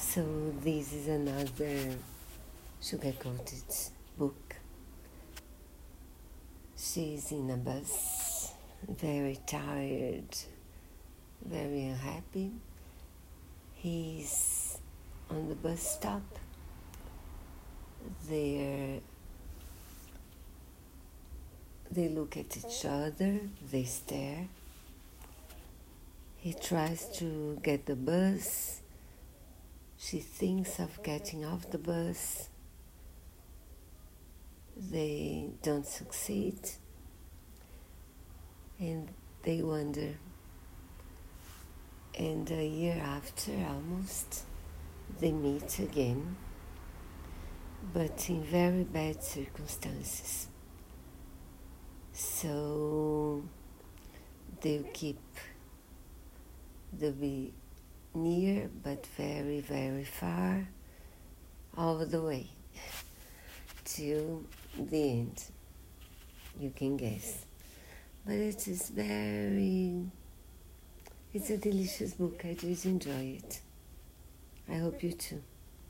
So this is another sugar coated book. She's in a bus, very tired, very unhappy. He's on the bus stop. They're, they look at each other, they stare. He tries to get the bus. She thinks of getting off the bus. They don't succeed. And they wonder. And a year after, almost, they meet again, but in very bad circumstances. So they'll keep They'll be near but very, very far all the way till the end. You can guess. But it is very, it's a delicious book. I did enjoy it. I hope you too.